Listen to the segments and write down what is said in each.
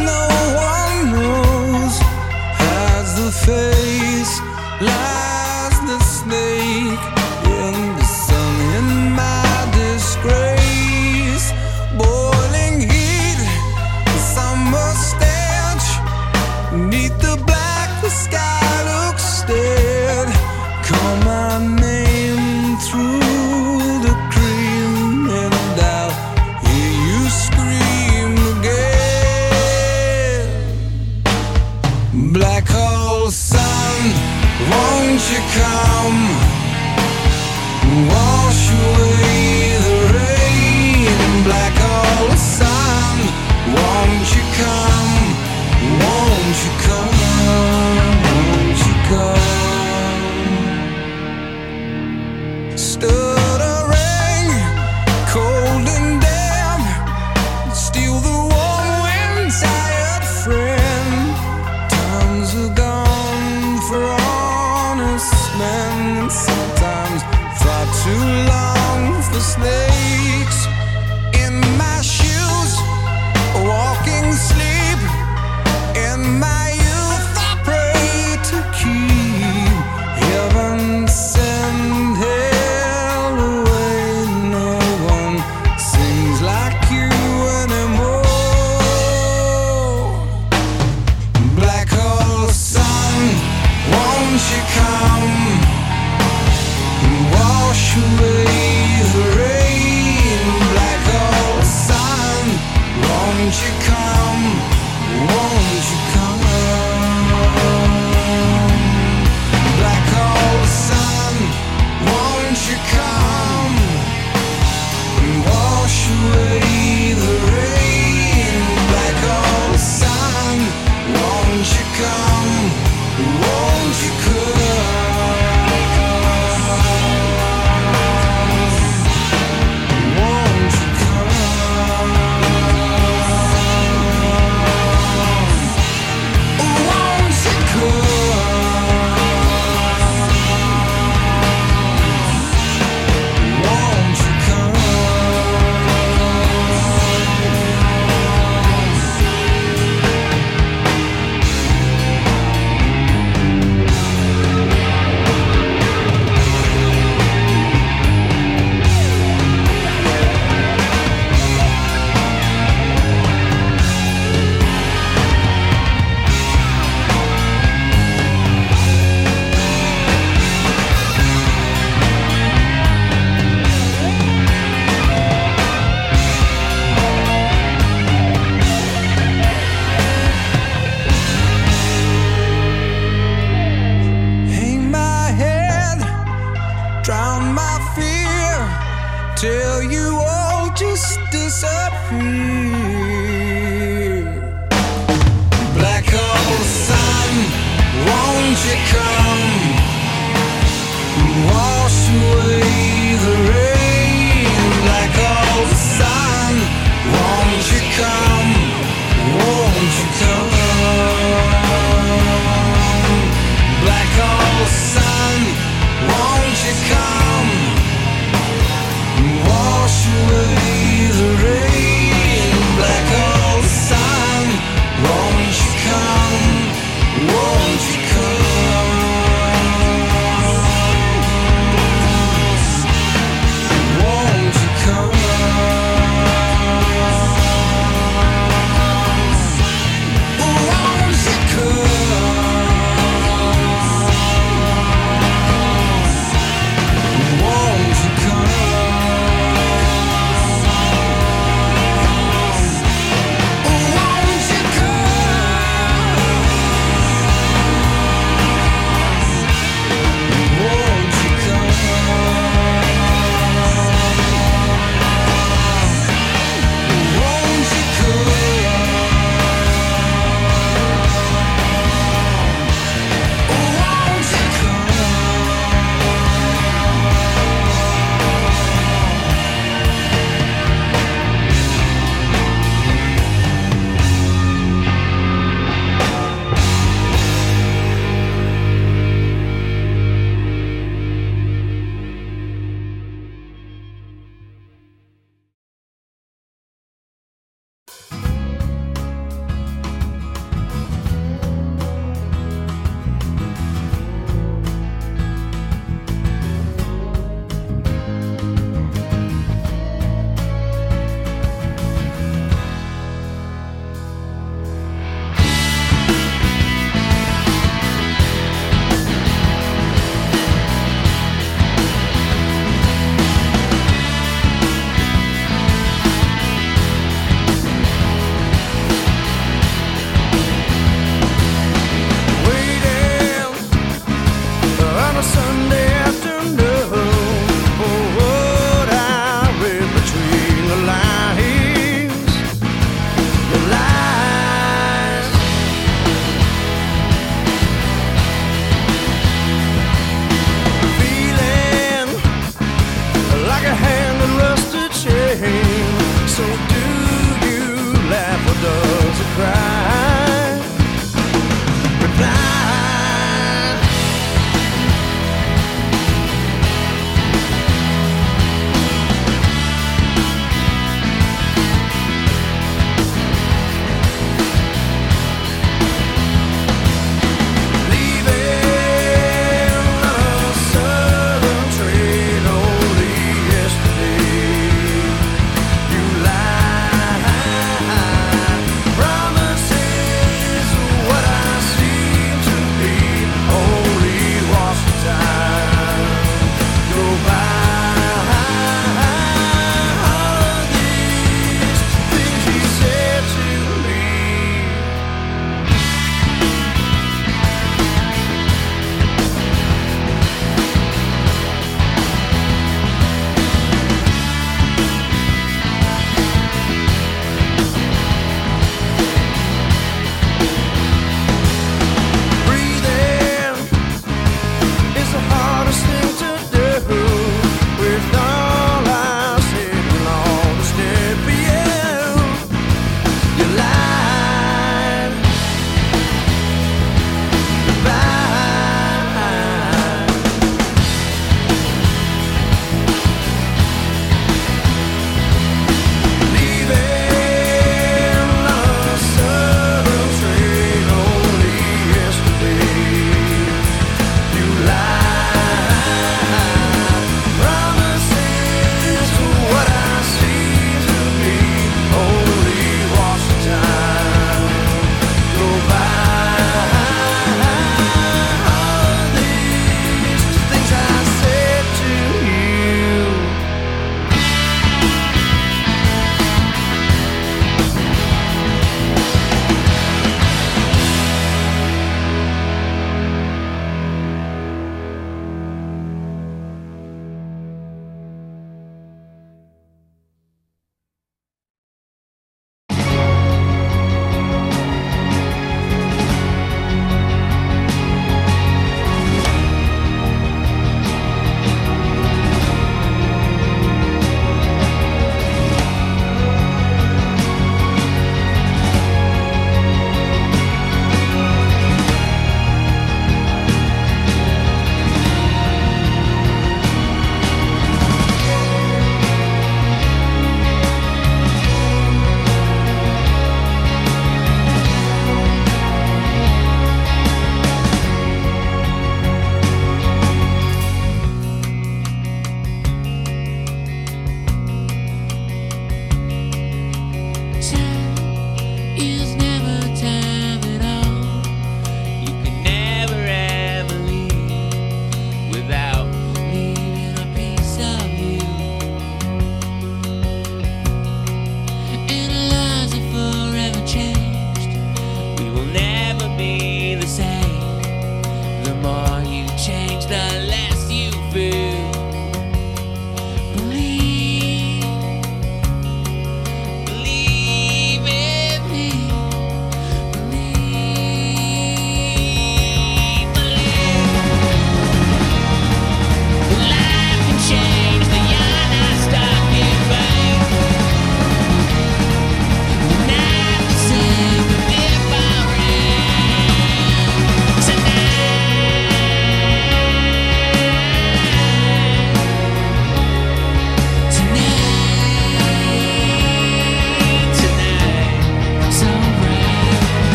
no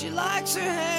She likes her hair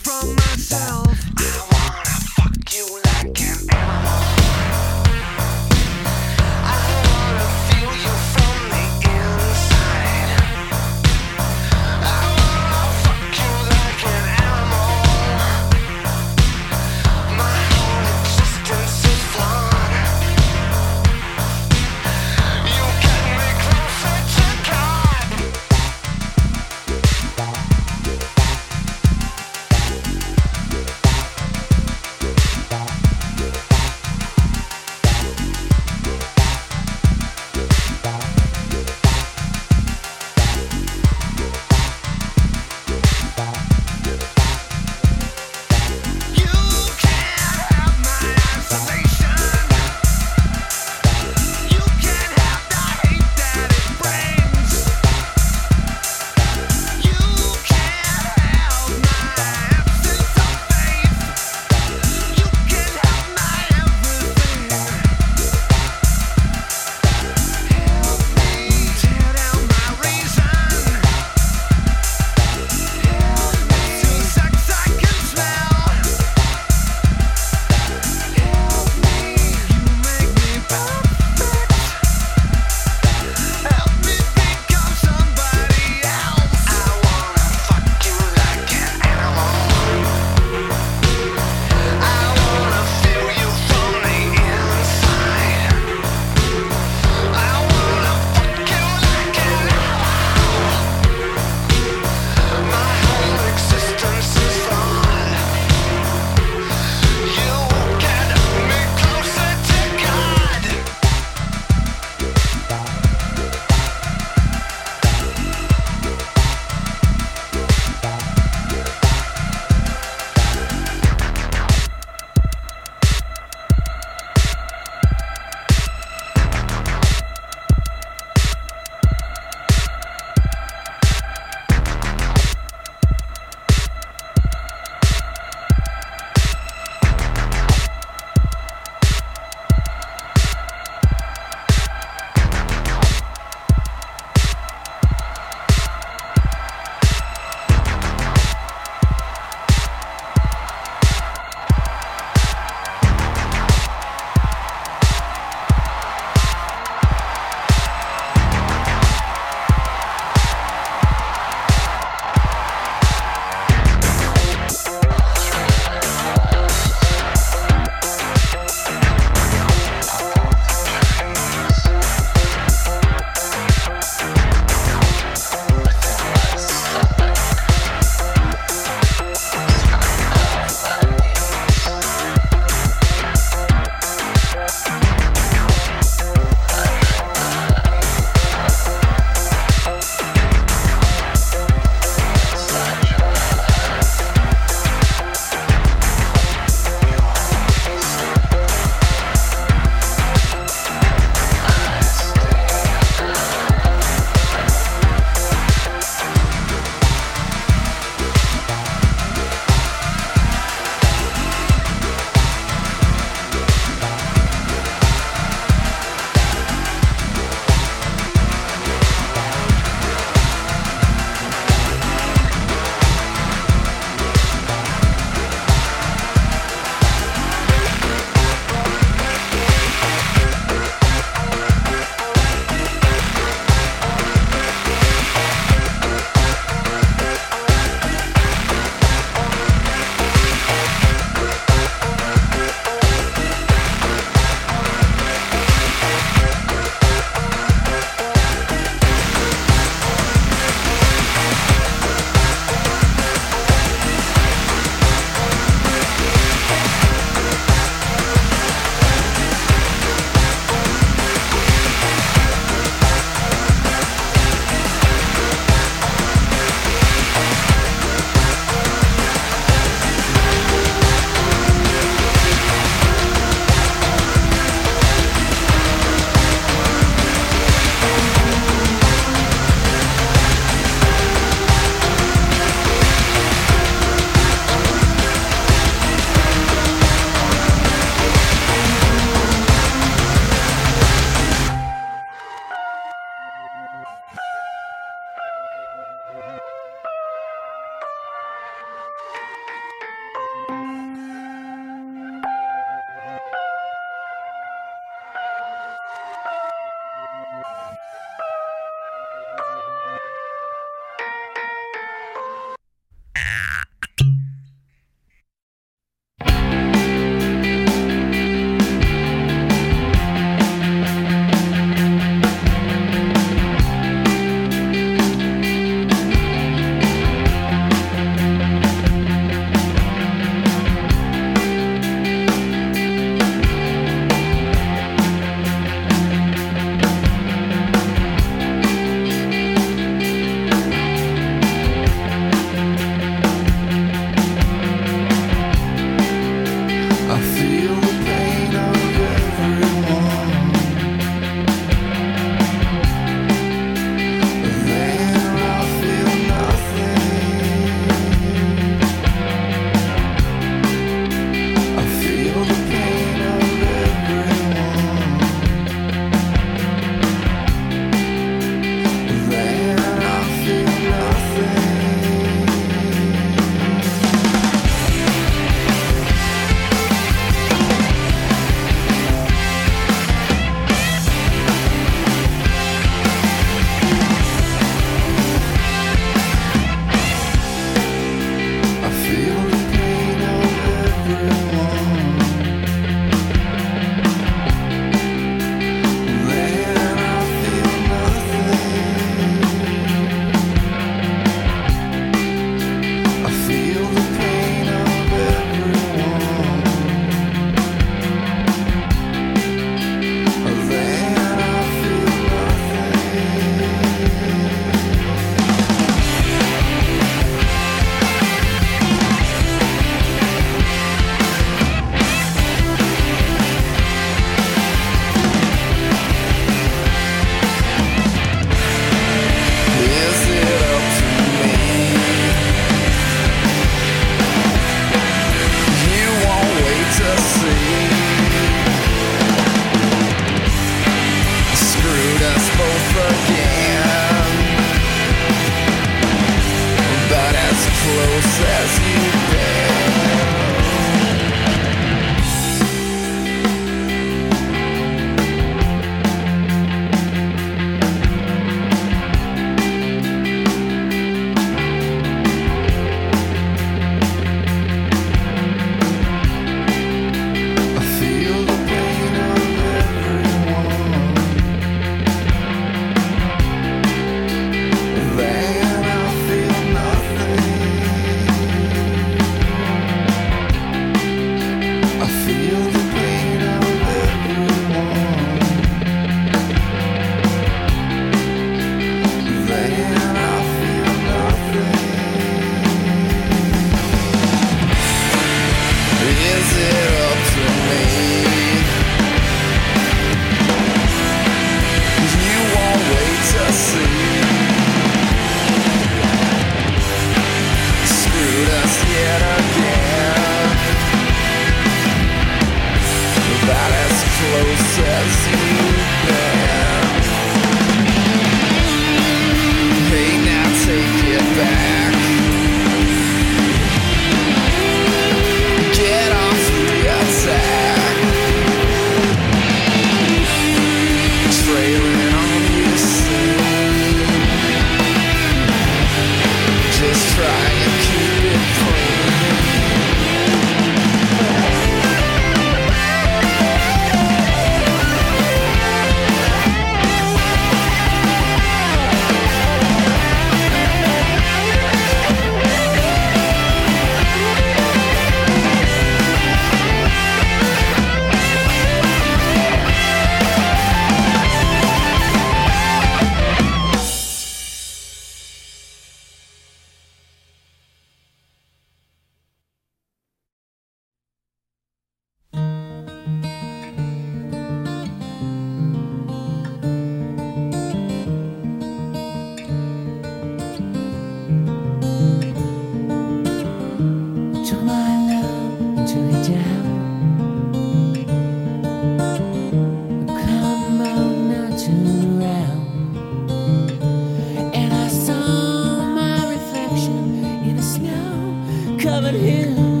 but here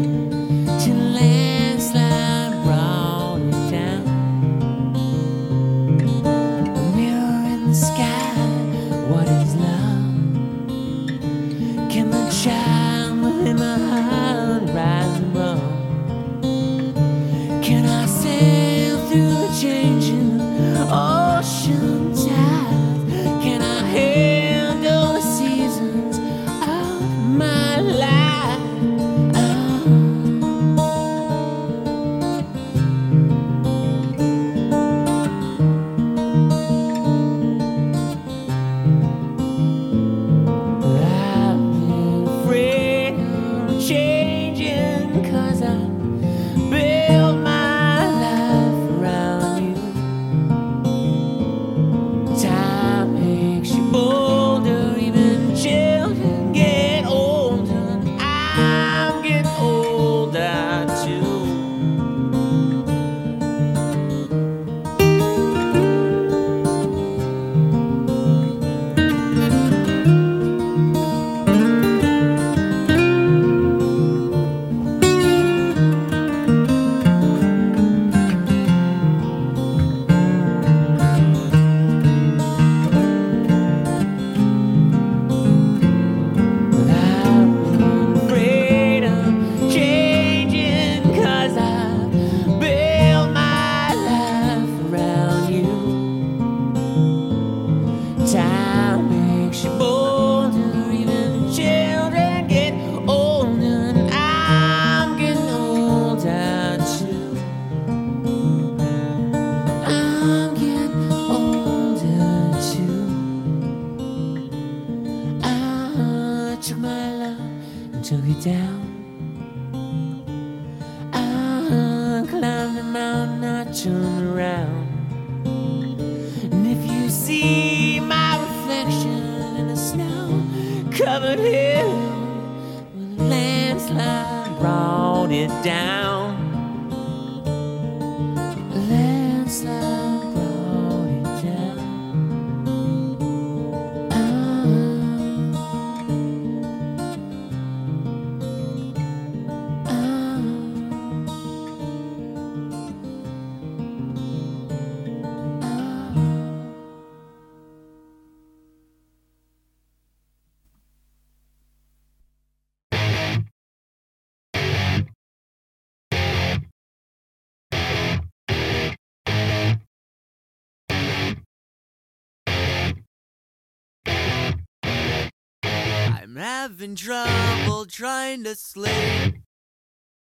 I'm having trouble trying to sleep.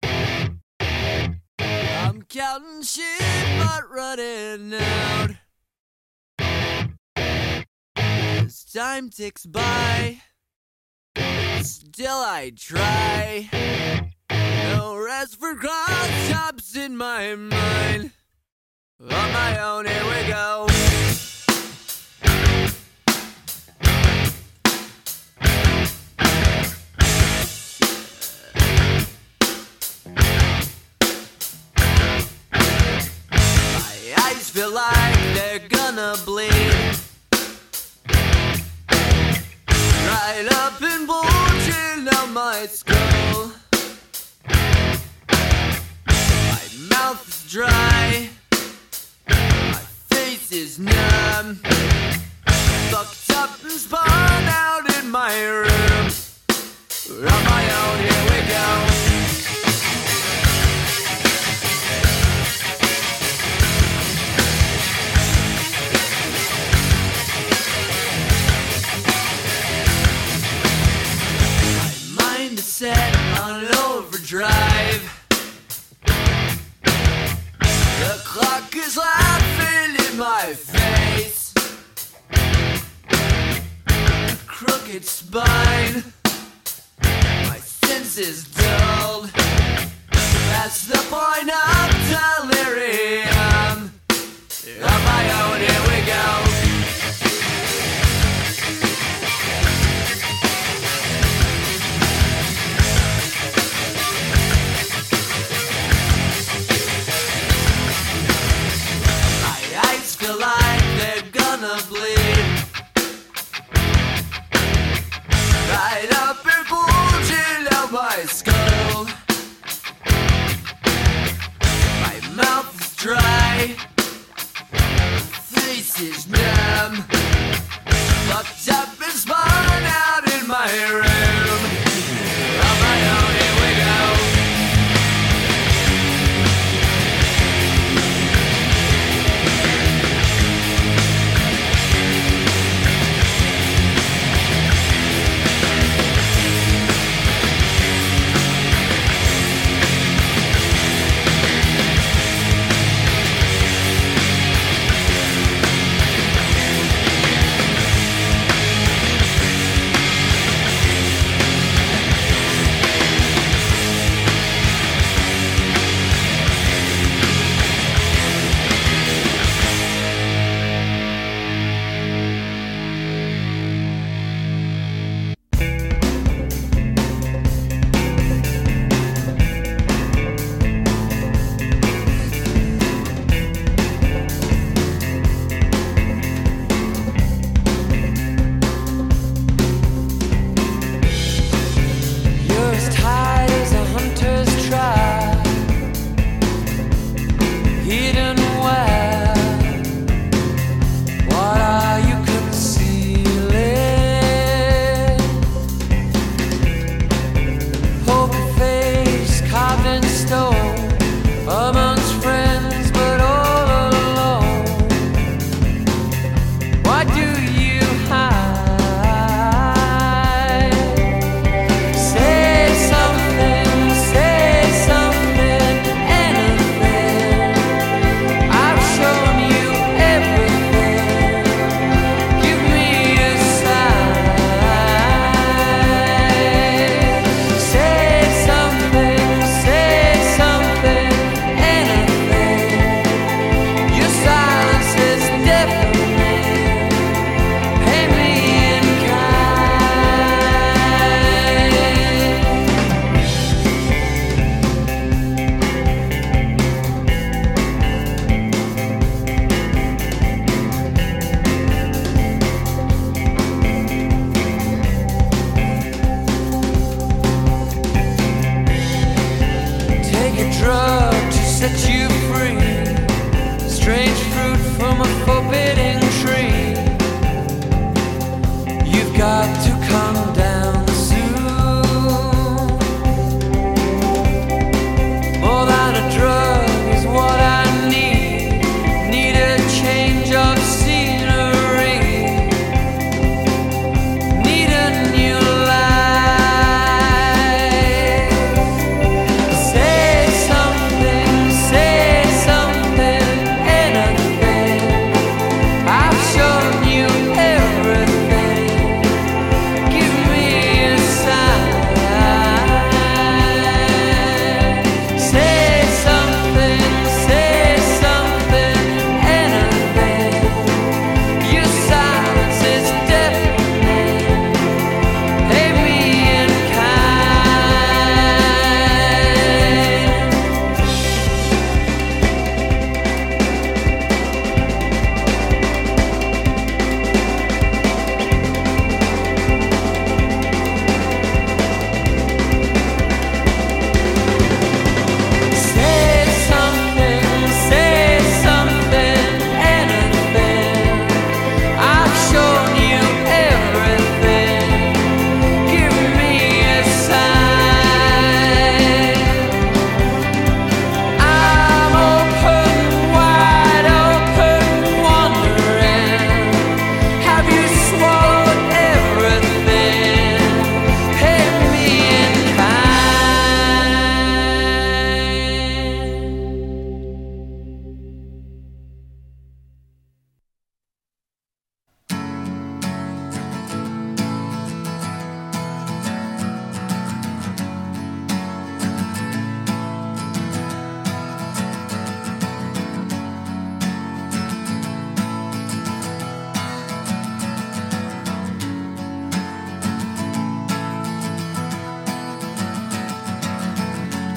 I'm counting sheep but running out. As time ticks by, still I try. No rest for cross tops in my mind. On my own, here we go. lights go. My mouth is dry. My face is numb. Fucked up and spun out in my room. On my own, here we go. set on an overdrive. The clock is laughing in my face. Crooked spine. My senses dulled. That's the point of delirium. On my own, here we go. of blame.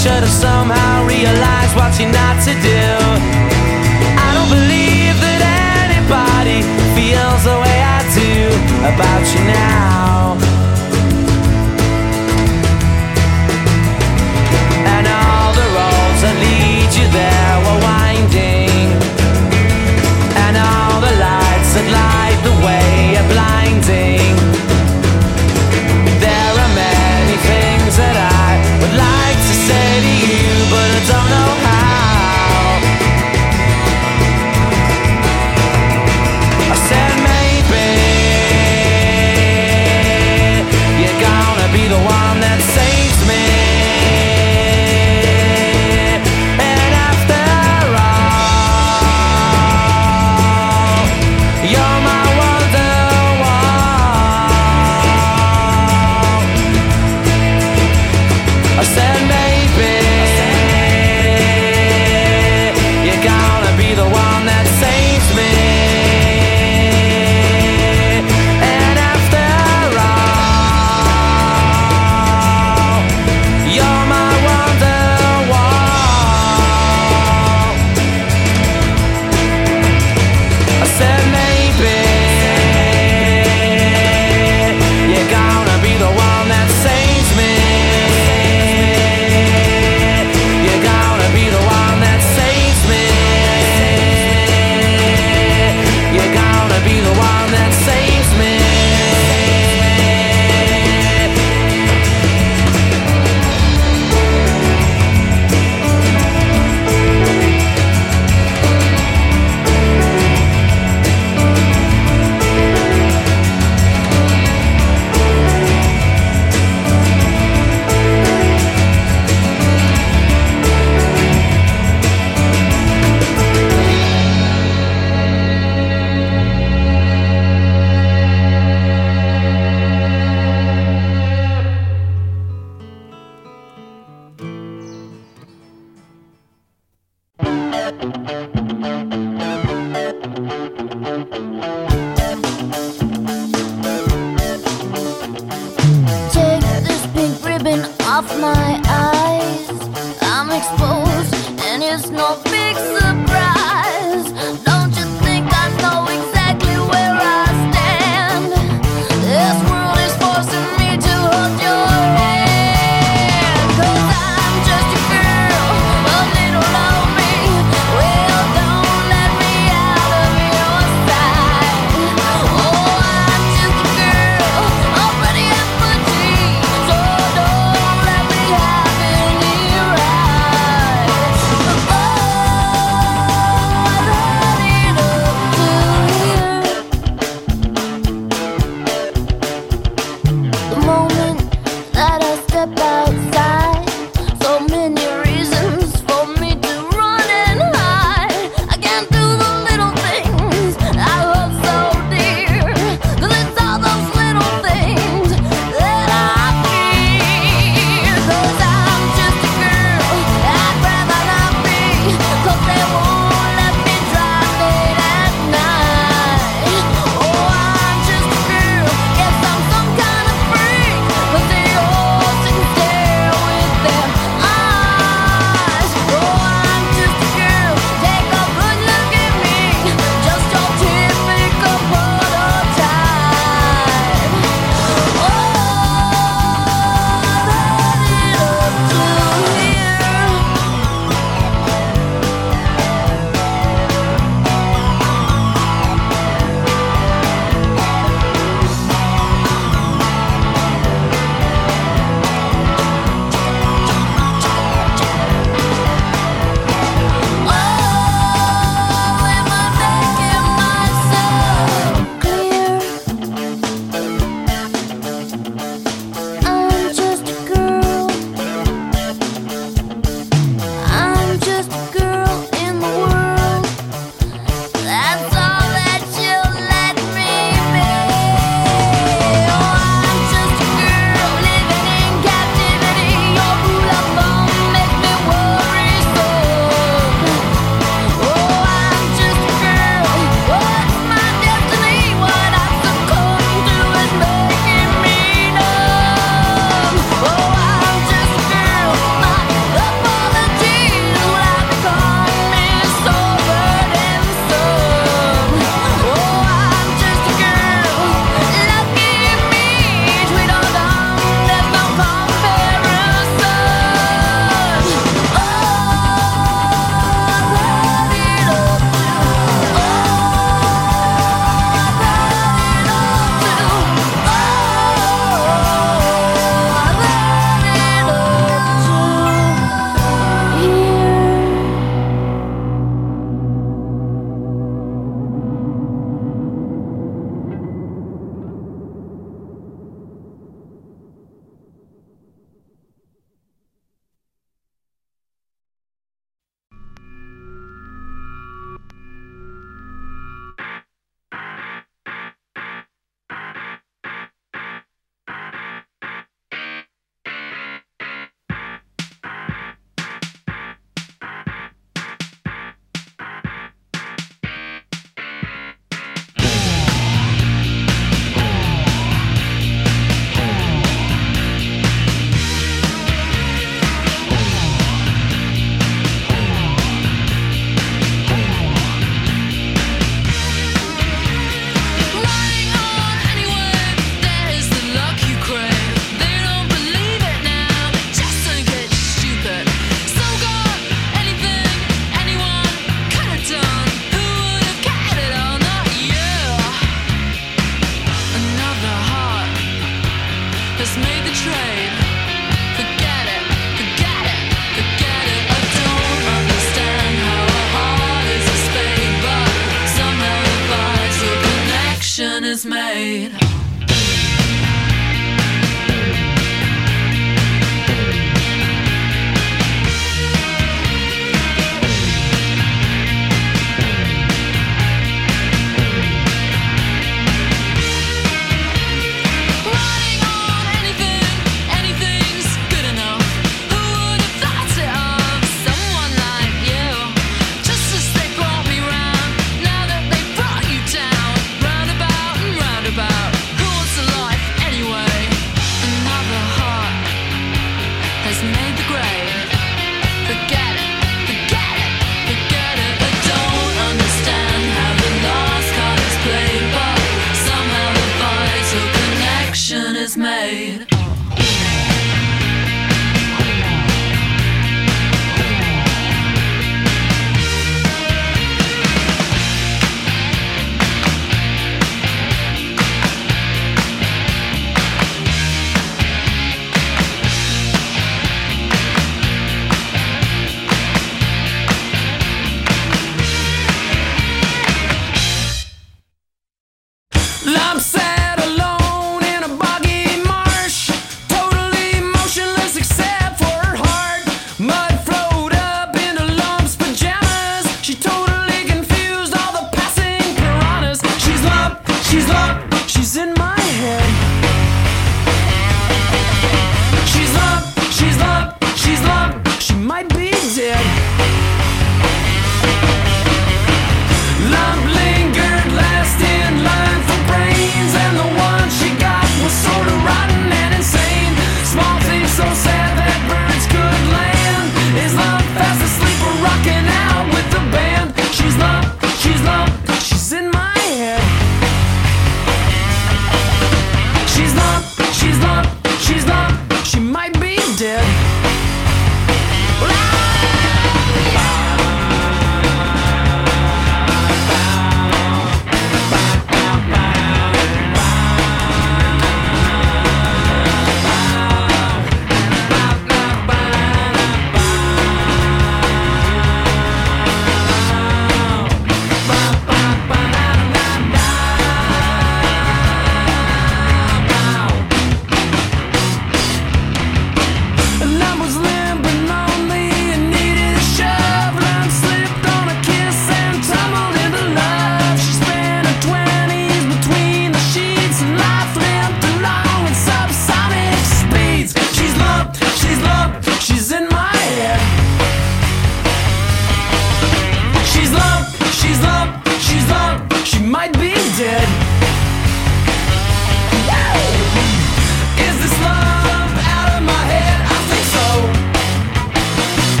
should have somehow realized what you not to do. I don't believe that anybody feels the way I do about you now. And all the roads that lead you there.